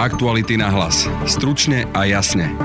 Aktuality na hlas. Stručne a jasne.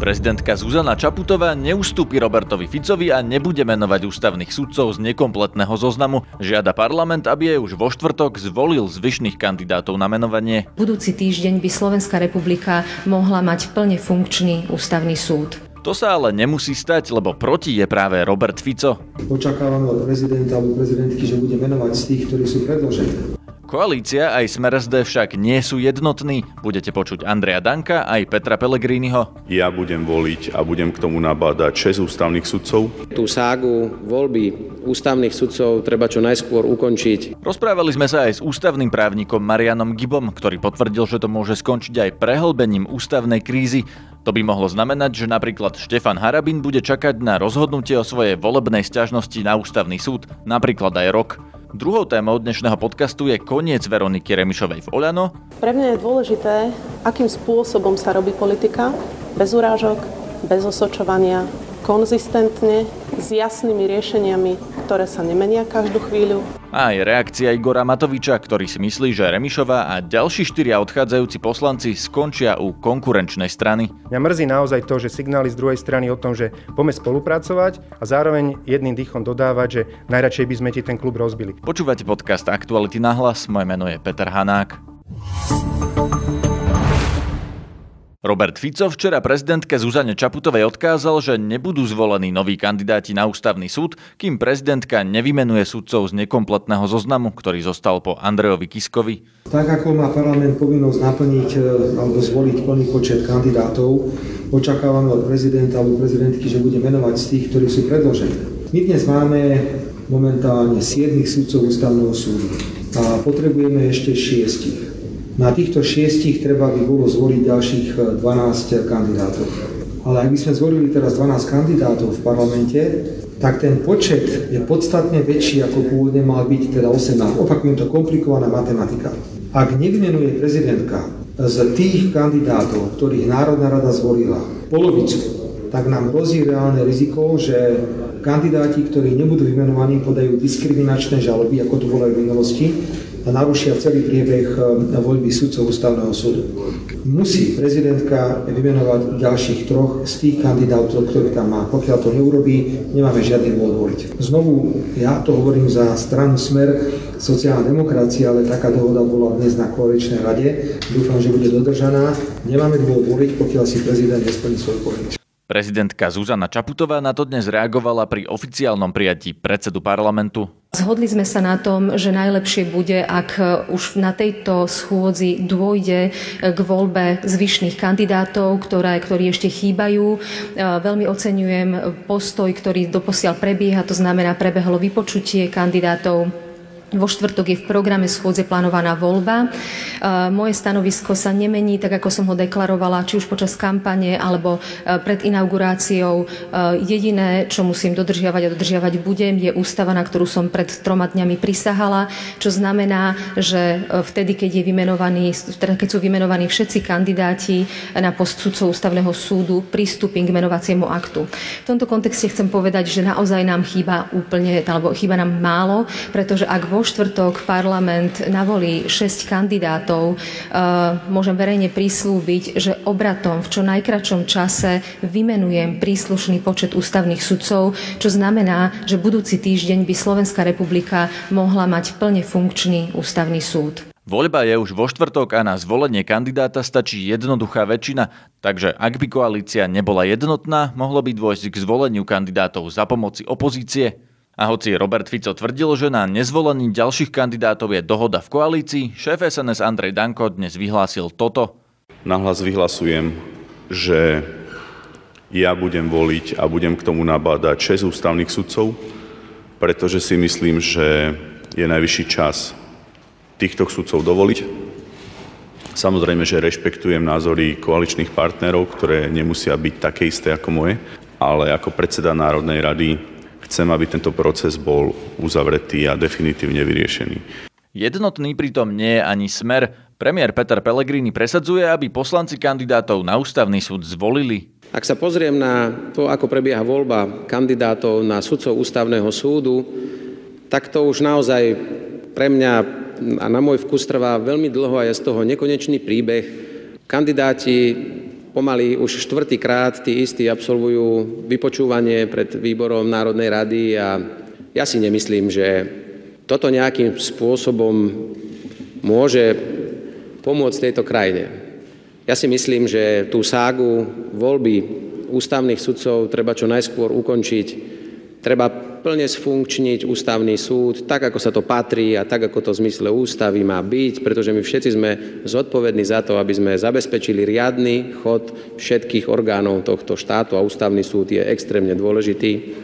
Prezidentka Zuzana Čaputová neustúpi Robertovi Ficovi a nebude menovať ústavných sudcov z nekompletného zoznamu. Žiada parlament, aby jej už vo štvrtok zvolil zvyšných kandidátov na menovanie. Budúci týždeň by Slovenská republika mohla mať plne funkčný ústavný súd. To sa ale nemusí stať, lebo proti je práve Robert Fico. Očakávame od prezidenta alebo prezidentky, že bude menovať z tých, ktorí sú predložení. Koalícia aj Smer SD však nie sú jednotní. Budete počuť Andreja Danka aj Petra Pellegriniho. Ja budem voliť a budem k tomu nabádať 6 ústavných sudcov. Tú ságu voľby ústavných sudcov treba čo najskôr ukončiť. Rozprávali sme sa aj s ústavným právnikom Marianom Gibom, ktorý potvrdil, že to môže skončiť aj prehlbením ústavnej krízy. To by mohlo znamenať, že napríklad Štefan Harabin bude čakať na rozhodnutie o svojej volebnej sťažnosti na ústavný súd, napríklad aj rok. Druhou témou dnešného podcastu je koniec Veroniky Remišovej v Oľano. Pre mňa je dôležité, akým spôsobom sa robí politika, bez urážok, bez osočovania, konzistentne, s jasnými riešeniami, ktoré sa nemenia každú chvíľu. A aj reakcia Igora Matoviča, ktorý si myslí, že Remišová a ďalší štyria odchádzajúci poslanci skončia u konkurenčnej strany. Mňa mrzí naozaj to, že signály z druhej strany o tom, že poďme spolupracovať a zároveň jedným dýchom dodávať, že najradšej by sme ti ten klub rozbili. Počúvate podcast Aktuality na hlas, moje meno je Peter Hanák. Robert Fico včera prezidentke Zuzane Čaputovej odkázal, že nebudú zvolení noví kandidáti na ústavný súd, kým prezidentka nevymenuje sudcov z nekompletného zoznamu, ktorý zostal po Andrejovi Kiskovi. Tak ako má parlament povinnosť naplniť e, alebo zvoliť plný počet kandidátov, očakávame od prezidenta alebo prezidentky, že bude menovať z tých, ktorí sú predložení. My dnes máme momentálne 7 sudcov ústavného súdu a potrebujeme ešte 6. Na týchto šiestich treba by bolo zvoliť ďalších 12 eh, kandidátov. Ale ak by sme zvolili teraz 12 kandidátov v parlamente, tak ten počet je podstatne väčší, ako pôvodne mal byť, teda 18. Opakujem to, komplikovaná matematika. Ak nevymenuje prezidentka z tých kandidátov, ktorých Národná rada zvolila, polovicu, tak nám hrozí reálne riziko, že kandidáti, ktorí nebudú vymenovaní, podajú diskriminačné žaloby, ako to bolo aj v minulosti, a narušia celý priebeh e, voľby sudcov ústavného súdu. Musí prezidentka vymenovať ďalších troch z tých kandidátov, ktorí tam má. Pokiaľ to neurobí, nemáme žiadny dôvod. Znovu, ja to hovorím za stranu Smer, sociálna demokracia, ale taká dohoda bola dnes na koaličnej rade. Dúfam, že bude dodržaná. Nemáme dôvod voliť, pokiaľ si prezident nesplní svoj povinnosť. Prezidentka Zuzana Čaputová na to dnes reagovala pri oficiálnom prijatí predsedu parlamentu. Zhodli sme sa na tom, že najlepšie bude, ak už na tejto schôdzi dôjde k voľbe zvyšných kandidátov, ktoré, ktorí ešte chýbajú. Veľmi oceňujem postoj, ktorý doposiaľ prebieha, to znamená prebehlo vypočutie kandidátov vo štvrtok je v programe schôdze plánovaná voľba. E, moje stanovisko sa nemení, tak ako som ho deklarovala, či už počas kampane alebo e, pred inauguráciou. E, jediné, čo musím dodržiavať a dodržiavať budem, je ústava, na ktorú som pred troma dňami prisahala, čo znamená, že vtedy, keď, je vymenovaný, teda keď sú vymenovaní všetci kandidáti na post sudcov ústavného súdu, pristúpim k menovaciemu aktu. V tomto kontexte chcem povedať, že naozaj nám chýba úplne, alebo chýba nám málo, pretože ak vo štvrtok parlament navolí 6 kandidátov, e, môžem verejne prislúbiť, že obratom v čo najkračom čase vymenujem príslušný počet ústavných sudcov, čo znamená, že budúci týždeň by Slovenská republika mohla mať plne funkčný ústavný súd. Voľba je už vo štvrtok a na zvolenie kandidáta stačí jednoduchá väčšina, takže ak by koalícia nebola jednotná, mohlo by dôjsť k zvoleniu kandidátov za pomoci opozície. A hoci Robert Fico tvrdil, že na nezvolení ďalších kandidátov je dohoda v koalícii, šéf SNS Andrej Danko dnes vyhlásil toto. Nahlas vyhlasujem, že ja budem voliť a budem k tomu nabádať 6 ústavných sudcov, pretože si myslím, že je najvyšší čas týchto sudcov dovoliť. Samozrejme, že rešpektujem názory koaličných partnerov, ktoré nemusia byť také isté ako moje, ale ako predseda Národnej rady Chcem, aby tento proces bol uzavretý a definitívne vyriešený. Jednotný pritom nie je ani smer. Premiér Peter Pellegrini presadzuje, aby poslanci kandidátov na ústavný súd zvolili. Ak sa pozriem na to, ako prebieha voľba kandidátov na sudcov ústavného súdu, tak to už naozaj pre mňa a na môj vkus trvá veľmi dlho a je z toho nekonečný príbeh. Kandidáti pomaly už štvrtýkrát tí istí absolvujú vypočúvanie pred výborom Národnej rady a ja si nemyslím, že toto nejakým spôsobom môže pomôcť tejto krajine. Ja si myslím, že tú ságu voľby ústavných sudcov treba čo najskôr ukončiť. Treba plne sfunkčniť ústavný súd, tak ako sa to patrí a tak ako to v zmysle ústavy má byť, pretože my všetci sme zodpovední za to, aby sme zabezpečili riadny chod všetkých orgánov tohto štátu a ústavný súd je extrémne dôležitý.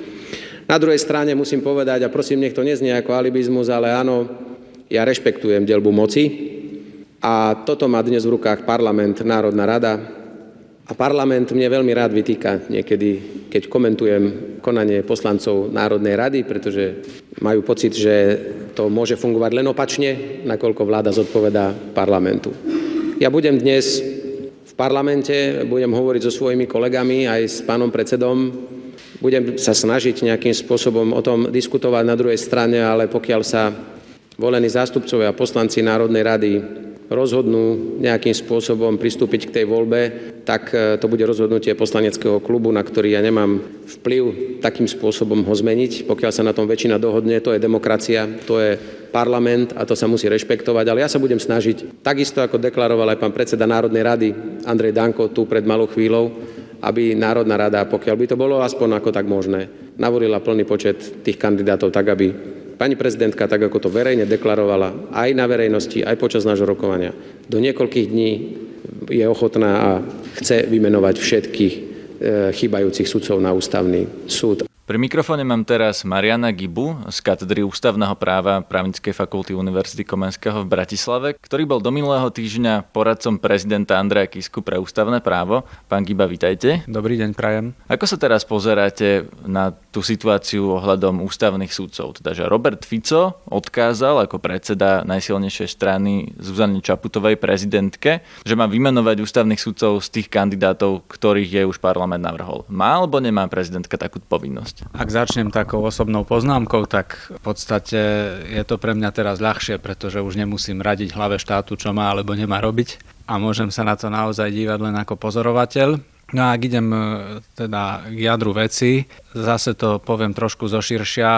Na druhej strane musím povedať, a prosím, nech to neznie ako alibizmus, ale áno, ja rešpektujem delbu moci a toto má dnes v rukách parlament, Národná rada, a parlament mne veľmi rád vytýka niekedy, keď komentujem konanie poslancov Národnej rady, pretože majú pocit, že to môže fungovať len opačne, nakoľko vláda zodpovedá parlamentu. Ja budem dnes v parlamente, budem hovoriť so svojimi kolegami aj s pánom predsedom, budem sa snažiť nejakým spôsobom o tom diskutovať na druhej strane, ale pokiaľ sa volení zástupcovia a poslanci Národnej rady rozhodnú nejakým spôsobom pristúpiť k tej voľbe, tak e, to bude rozhodnutie poslaneckého klubu, na ktorý ja nemám vplyv takým spôsobom ho zmeniť. Pokiaľ sa na tom väčšina dohodne, to je demokracia, to je parlament a to sa musí rešpektovať. Ale ja sa budem snažiť, takisto ako deklaroval aj pán predseda Národnej rady Andrej Danko tu pred malou chvíľou, aby Národná rada, pokiaľ by to bolo aspoň ako tak možné, navorila plný počet tých kandidátov tak, aby Pani prezidentka, tak ako to verejne deklarovala aj na verejnosti, aj počas nášho rokovania, do niekoľkých dní je ochotná a chce vymenovať všetkých e, chýbajúcich sudcov na ústavný súd. Pri mikrofóne mám teraz Mariana Gibu z katedry ústavného práva Právnickej fakulty Univerzity Komenského v Bratislave, ktorý bol do minulého týždňa poradcom prezidenta Andreja Kisku pre ústavné právo. Pán Giba, vitajte. Dobrý deň, prajem. Ako sa teraz pozeráte na tú situáciu ohľadom ústavných súdcov? Teda, že Robert Fico odkázal ako predseda najsilnejšej strany Zuzane Čaputovej prezidentke, že má vymenovať ústavných súdcov z tých kandidátov, ktorých je už parlament navrhol. Má alebo nemá prezidentka takú povinnosť? Ak začnem takou osobnou poznámkou, tak v podstate je to pre mňa teraz ľahšie, pretože už nemusím radiť hlave štátu, čo má alebo nemá robiť a môžem sa na to naozaj dívať len ako pozorovateľ. No a ak idem e, teda k jadru veci, zase to poviem trošku zoširšia.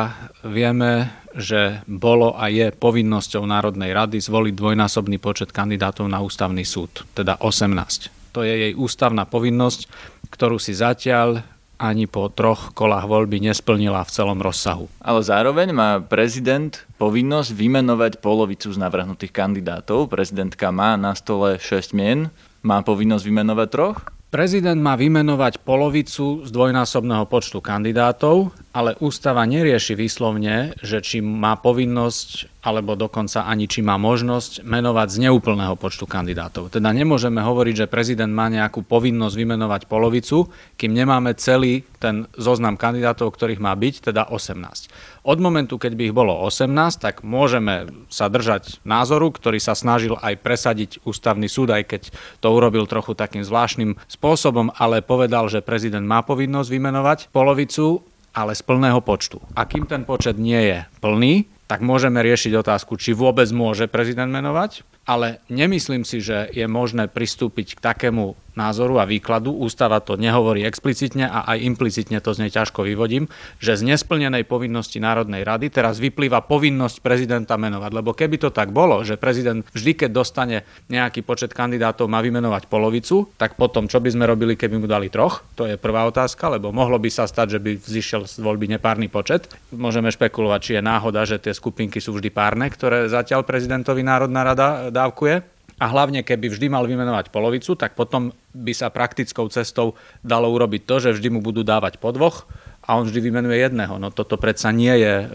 Vieme, že bolo a je povinnosťou Národnej rady zvoliť dvojnásobný počet kandidátov na ústavný súd, teda 18. To je jej ústavná povinnosť, ktorú si zatiaľ ani po troch kolách voľby nesplnila v celom rozsahu. Ale zároveň má prezident povinnosť vymenovať polovicu z navrhnutých kandidátov. Prezidentka má na stole 6 mien, má povinnosť vymenovať troch? Prezident má vymenovať polovicu z dvojnásobného počtu kandidátov, ale ústava nerieši výslovne, že či má povinnosť alebo dokonca ani či má možnosť menovať z neúplného počtu kandidátov. Teda nemôžeme hovoriť, že prezident má nejakú povinnosť vymenovať polovicu, kým nemáme celý ten zoznam kandidátov, ktorých má byť, teda 18. Od momentu, keď by ich bolo 18, tak môžeme sa držať názoru, ktorý sa snažil aj presadiť ústavný súd, aj keď to urobil trochu takým zvláštnym spôsobom, ale povedal, že prezident má povinnosť vymenovať polovicu ale z plného počtu. A kým ten počet nie je plný, tak môžeme riešiť otázku, či vôbec môže prezident menovať, ale nemyslím si, že je možné pristúpiť k takému názoru a výkladu, ústava to nehovorí explicitne a aj implicitne to z nej ťažko vyvodím, že z nesplnenej povinnosti Národnej rady teraz vyplýva povinnosť prezidenta menovať. Lebo keby to tak bolo, že prezident vždy, keď dostane nejaký počet kandidátov, má vymenovať polovicu, tak potom čo by sme robili, keby mu dali troch? To je prvá otázka, lebo mohlo by sa stať, že by vzýšiel z voľby nepárny počet. Môžeme špekulovať, či je náhoda, že tie skupinky sú vždy párne, ktoré zatiaľ prezidentovi Národná rada dávkuje a hlavne keby vždy mal vymenovať polovicu, tak potom by sa praktickou cestou dalo urobiť to, že vždy mu budú dávať po dvoch a on vždy vymenuje jedného. No toto predsa nie je e,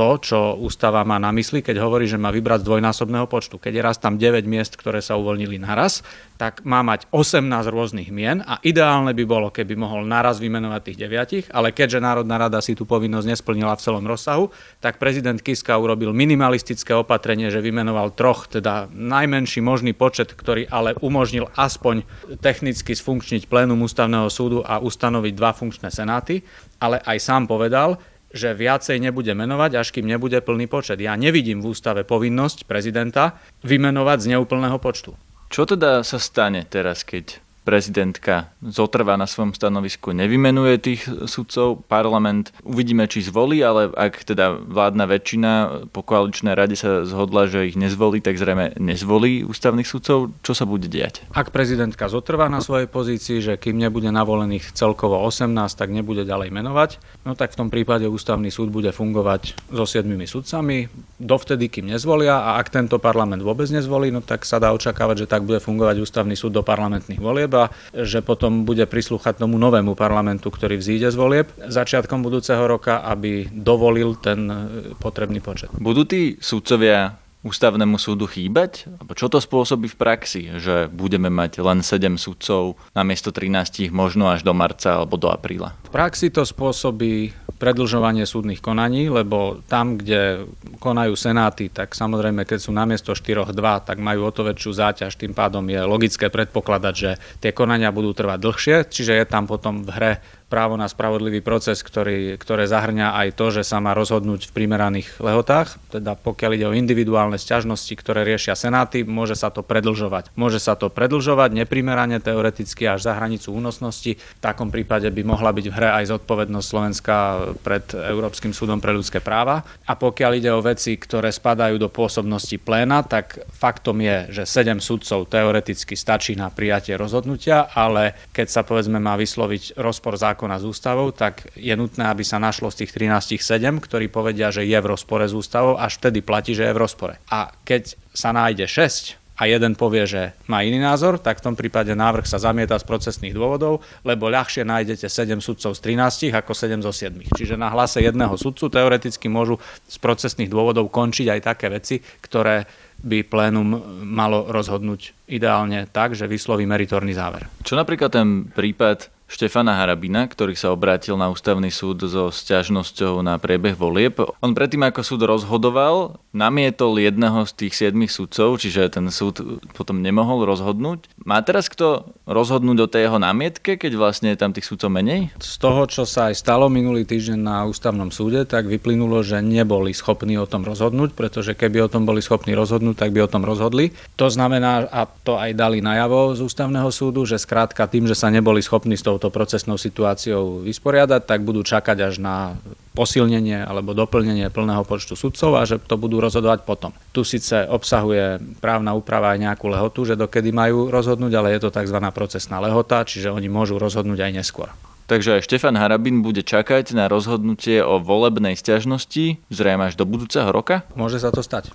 to, čo ústava má na mysli, keď hovorí, že má vybrať z dvojnásobného počtu. Keď je raz tam 9 miest, ktoré sa uvoľnili naraz, tak má mať 18 rôznych mien a ideálne by bolo, keby mohol naraz vymenovať tých deviatich, ale keďže Národná rada si tú povinnosť nesplnila v celom rozsahu, tak prezident Kiska urobil minimalistické opatrenie, že vymenoval troch, teda najmenší možný počet, ktorý ale umožnil aspoň technicky sfunkčniť plénum ústavného súdu a ustanoviť dva funkčné senáty ale aj sám povedal, že viacej nebude menovať, až kým nebude plný počet. Ja nevidím v ústave povinnosť prezidenta vymenovať z neúplného počtu. Čo teda sa stane teraz, keď prezidentka zotrvá na svojom stanovisku, nevymenuje tých sudcov, parlament uvidíme, či zvolí, ale ak teda vládna väčšina po koaličnej rade sa zhodla, že ich nezvolí, tak zrejme nezvolí ústavných sudcov. Čo sa bude diať? Ak prezidentka zotrvá na svojej pozícii, že kým nebude navolených celkovo 18, tak nebude ďalej menovať, no tak v tom prípade ústavný súd bude fungovať so siedmimi sudcami, dovtedy, kým nezvolia a ak tento parlament vôbec nezvolí, no tak sa dá očakávať, že tak bude fungovať ústavný súd do parlamentných volieb volieb a že potom bude prislúchať tomu novému parlamentu, ktorý vzíde z volieb začiatkom budúceho roka, aby dovolil ten e, potrebný počet. Budú tí sudcovia ústavnému súdu chýbať? Čo to spôsobí v praxi, že budeme mať len 7 sudcov namiesto 13 možno až do marca alebo do apríla? V praxi to spôsobí predlžovanie súdnych konaní, lebo tam, kde konajú senáty, tak samozrejme, keď sú namiesto 4 2, tak majú o to väčšiu záťaž. Tým pádom je logické predpokladať, že tie konania budú trvať dlhšie, čiže je tam potom v hre právo na spravodlivý proces, ktorý, ktoré zahrňa aj to, že sa má rozhodnúť v primeraných lehotách. Teda pokiaľ ide o individuálne sťažnosti, ktoré riešia senáty, môže sa to predlžovať. Môže sa to predlžovať neprimerane teoreticky až za hranicu únosnosti. V takom prípade by mohla byť v hre aj zodpovednosť Slovenska pred Európskym súdom pre ľudské práva. A pokiaľ ide o veci, ktoré spadajú do pôsobnosti pléna, tak faktom je, že 7 sudcov teoreticky stačí na prijatie rozhodnutia, ale keď sa povedzme má vysloviť rozpor zákona zákona s ústavou, tak je nutné, aby sa našlo z tých 13 7, ktorí povedia, že je v rozpore s ústavou, až vtedy platí, že je v rozpore. A keď sa nájde 6 a jeden povie, že má iný názor, tak v tom prípade návrh sa zamieta z procesných dôvodov, lebo ľahšie nájdete 7 sudcov z 13 ako 7 zo 7. Čiže na hlase jedného sudcu teoreticky môžu z procesných dôvodov končiť aj také veci, ktoré by plénum malo rozhodnúť ideálne tak, že vysloví meritorný záver. Čo napríklad ten prípad Štefana Harabina, ktorý sa obrátil na ústavný súd so sťažnosťou na priebeh volieb. On predtým, ako súd rozhodoval, namietol jedného z tých siedmých sudcov, čiže ten súd potom nemohol rozhodnúť. Má teraz kto rozhodnúť o tej jeho námietke, keď vlastne je tam tých sudcov menej? Z toho, čo sa aj stalo minulý týždeň na ústavnom súde, tak vyplynulo, že neboli schopní o tom rozhodnúť, pretože keby o tom boli schopní rozhodnúť, tak by o tom rozhodli. To znamená, a to aj dali najavo z ústavného súdu, že skrátka tým, že sa neboli schopní s tou touto procesnou situáciou vysporiadať, tak budú čakať až na posilnenie alebo doplnenie plného počtu sudcov a že to budú rozhodovať potom. Tu síce obsahuje právna úprava aj nejakú lehotu, že dokedy majú rozhodnúť, ale je to tzv. procesná lehota, čiže oni môžu rozhodnúť aj neskôr. Takže aj Štefan Harabin bude čakať na rozhodnutie o volebnej stiažnosti zrejme až do budúceho roka? Môže sa to stať.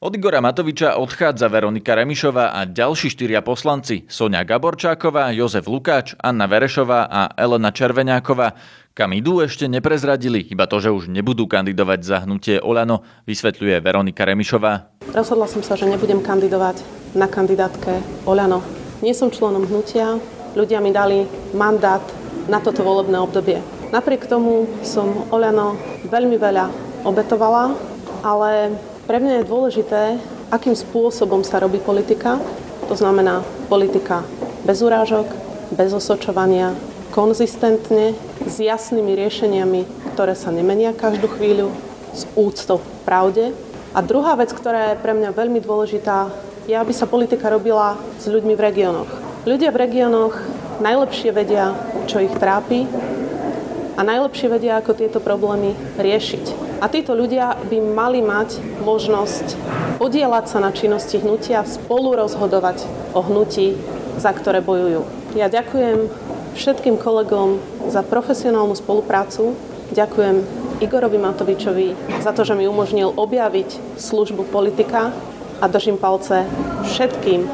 Od Igora Matoviča odchádza Veronika Remišová a ďalší štyria poslanci Sonia Gaborčáková, Jozef Lukáč, Anna Verešová a Elena Červeňáková. Kam idú ešte neprezradili, iba to, že už nebudú kandidovať za hnutie Olano, vysvetľuje Veronika Remišová. Rozhodla som sa, že nebudem kandidovať na kandidátke Olano. Nie som členom hnutia, ľudia mi dali mandát na toto volebné obdobie. Napriek tomu som Olano veľmi veľa obetovala, ale pre mňa je dôležité, akým spôsobom sa robí politika. To znamená politika bez urážok, bez osočovania, konzistentne, s jasnými riešeniami, ktoré sa nemenia každú chvíľu, s úctou v pravde. A druhá vec, ktorá je pre mňa veľmi dôležitá, je, aby sa politika robila s ľuďmi v regiónoch. Ľudia v regiónoch najlepšie vedia, čo ich trápi a najlepšie vedia, ako tieto problémy riešiť. A títo ľudia by mali mať možnosť podielať sa na činnosti hnutia, spolu rozhodovať o hnutí, za ktoré bojujú. Ja ďakujem všetkým kolegom za profesionálnu spoluprácu. Ďakujem Igorovi Matovičovi za to, že mi umožnil objaviť službu politika a držím palce všetkým,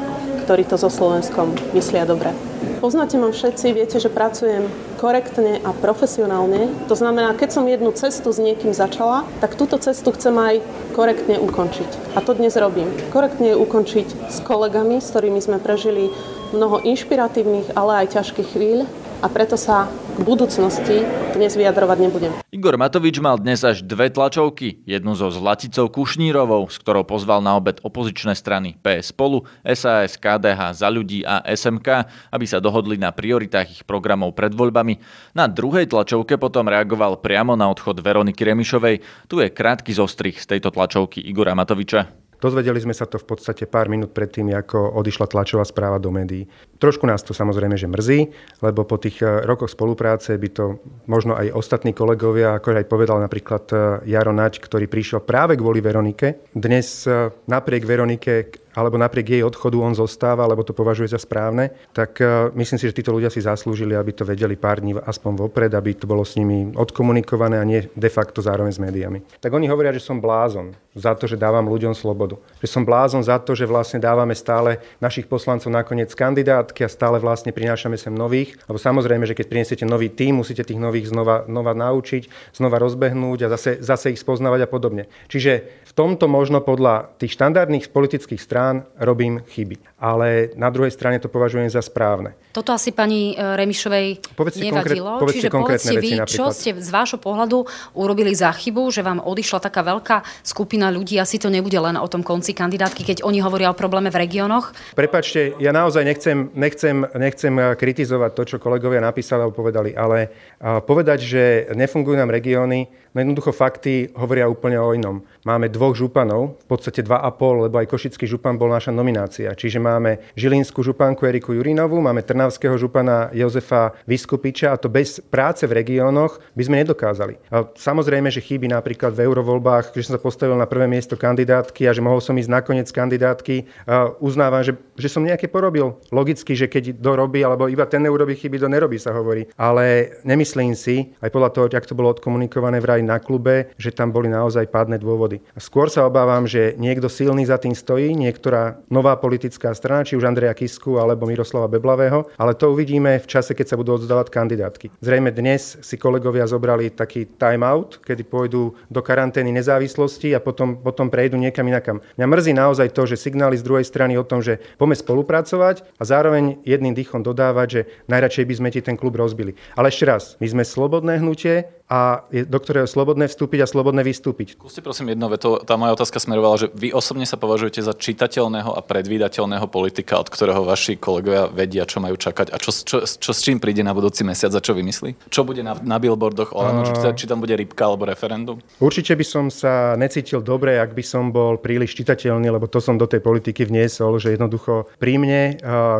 ktorí to so Slovenskom myslia dobre. Poznáte ma všetci, viete, že pracujem korektne a profesionálne. To znamená, keď som jednu cestu s niekým začala, tak túto cestu chcem aj korektne ukončiť. A to dnes robím. Korektne ju ukončiť s kolegami, s ktorými sme prežili mnoho inšpiratívnych, ale aj ťažkých chvíľ. A preto sa k budúcnosti dnes vyjadrovať nebudem. Igor Matovič mal dnes až dve tlačovky. Jednu so Zlaticou Kušnírovou, s ktorou pozval na obed opozičné strany PS Spolu, SAS, KDH, Za ľudí a SMK, aby sa dohodli na prioritách ich programov pred voľbami. Na druhej tlačovke potom reagoval priamo na odchod Veroniky Remišovej. Tu je krátky zostrih z tejto tlačovky Igora Matoviča. Dozvedeli sme sa to v podstate pár minút predtým, ako odišla tlačová správa do médií. Trošku nás to samozrejme, že mrzí, lebo po tých eh, rokoch spolupráce by to možno aj ostatní kolegovia, ako aj povedal napríklad eh, Jaro Naď, ktorý prišiel práve kvôli Veronike. Dnes eh, napriek Veronike alebo napriek jej odchodu on zostáva, alebo to považuje za správne, tak myslím si, že títo ľudia si zaslúžili, aby to vedeli pár dní aspoň vopred, aby to bolo s nimi odkomunikované a nie de facto zároveň s médiami. Tak oni hovoria, že som blázon za to, že dávam ľuďom slobodu. Že som blázon za to, že vlastne dávame stále našich poslancov nakoniec kandidát krátke a stále vlastne prinášame sem nových. Lebo samozrejme, že keď prinesiete nový tým, musíte tých nových znova, znova naučiť, znova rozbehnúť a zase, zase ich spoznávať a podobne. Čiže v tomto možno podľa tých štandardných politických strán robím chyby. Ale na druhej strane to považujem za správne. Toto asi pani e, Remišovej povedzte nevadilo. Konkrét, Čiže povedzte vy, napríklad. čo ste z vášho pohľadu urobili za chybu, že vám odišla taká veľká skupina ľudí, asi to nebude len o tom konci kandidátky, keď oni hovoria o probléme v regiónoch? Prepačte, ja naozaj nechcem, nechcem, nechcem kritizovať to, čo kolegovia napísali alebo povedali, ale povedať, že nefungujú nám regióny, no jednoducho fakty hovoria úplne o inom. Máme dvoch županov, v podstate dva a pol, lebo aj Košický župan bol naša nominácia. Čiže máme Žilinskú županku Eriku Jurinovú, máme Trnavského župana Jozefa Vyskupiča a to bez práce v regiónoch by sme nedokázali. A samozrejme, že chýby napríklad v eurovoľbách, že som sa postavil na prvé miesto kandidátky a že mohol som ísť nakoniec kandidátky. A uznávam, že, že som nejaké porobil. Logicky, že keď dorobí, alebo iba ten neurobí chyby, to nerobí, sa hovorí. Ale nemyslím si, aj podľa toho, ako to bolo odkomunikované vraj na klube, že tam boli naozaj pádne dôvody. A skôr sa obávam, že niekto silný za tým stojí, niektorá nová politická strana, či už Andreja Kisku alebo Miroslava Beblavého, ale to uvidíme v čase, keď sa budú odzdávať kandidátky. Zrejme dnes si kolegovia zobrali taký time-out, kedy pôjdu do karantény nezávislosti a potom, potom prejdú niekam inakam. Mňa mrzí naozaj to, že signály z druhej strany o tom, že poďme spolupracovať a zároveň jedným dýchom dodávať, že najradšej by sme ti ten klub rozbili. Ale ešte raz, my sme slobodné hnutie, a je, do ktorého slobodné vstúpiť a slobodné vystúpiť. Skúste prosím jedno veto. Tá moja otázka smerovala, že vy osobne sa považujete za čitateľného a predvídateľného politika, od ktorého vaši kolegovia vedia, čo majú čakať a čo, čo, čo, čo s čím príde na budúci mesiac a čo vymyslí? Čo bude na, na billboardoch Olano, či, či tam bude rybka alebo referendum? Určite by som sa necítil dobre, ak by som bol príliš čitateľný, lebo to som do tej politiky vniesol, že jednoducho pri mne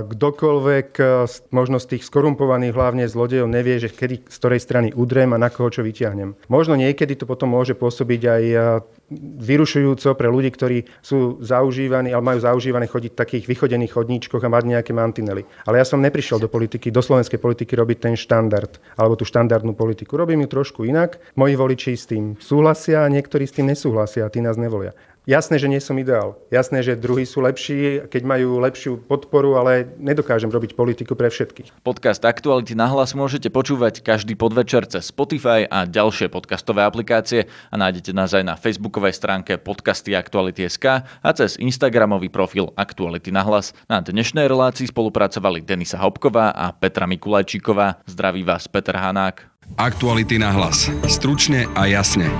kdokoľvek možno z tých skorumpovaných hlavne zlodejov nevie, že kedy z ktorej strany udrem a na koho čo vyťahnem. Možno niekedy to potom môže pôsobiť aj vyrušujúco pre ľudí, ktorí sú zaužívaní, alebo majú zaužívané chodiť v takých vychodených chodníčkoch a mať nejaké mantinely. Ale ja som neprišiel do politiky, do slovenskej politiky robiť ten štandard, alebo tú štandardnú politiku. Robím ju trošku inak. Moji voliči s tým súhlasia a niektorí s tým nesúhlasia a tí nás nevolia. Jasné, že nie som ideál. Jasné, že druhí sú lepší, keď majú lepšiu podporu, ale nedokážem robiť politiku pre všetkých. Podcast Aktuality na hlas môžete počúvať každý podvečer cez Spotify a ďalšie podcastové aplikácie a nájdete nás aj na facebookovej stránke podcasty Aktuality.sk a cez Instagramový profil Aktuality na hlas. Na dnešnej relácii spolupracovali Denisa Hopková a Petra Mikulajčíková. Zdraví vás Peter Hanák. Aktuality na hlas. Stručne a jasne.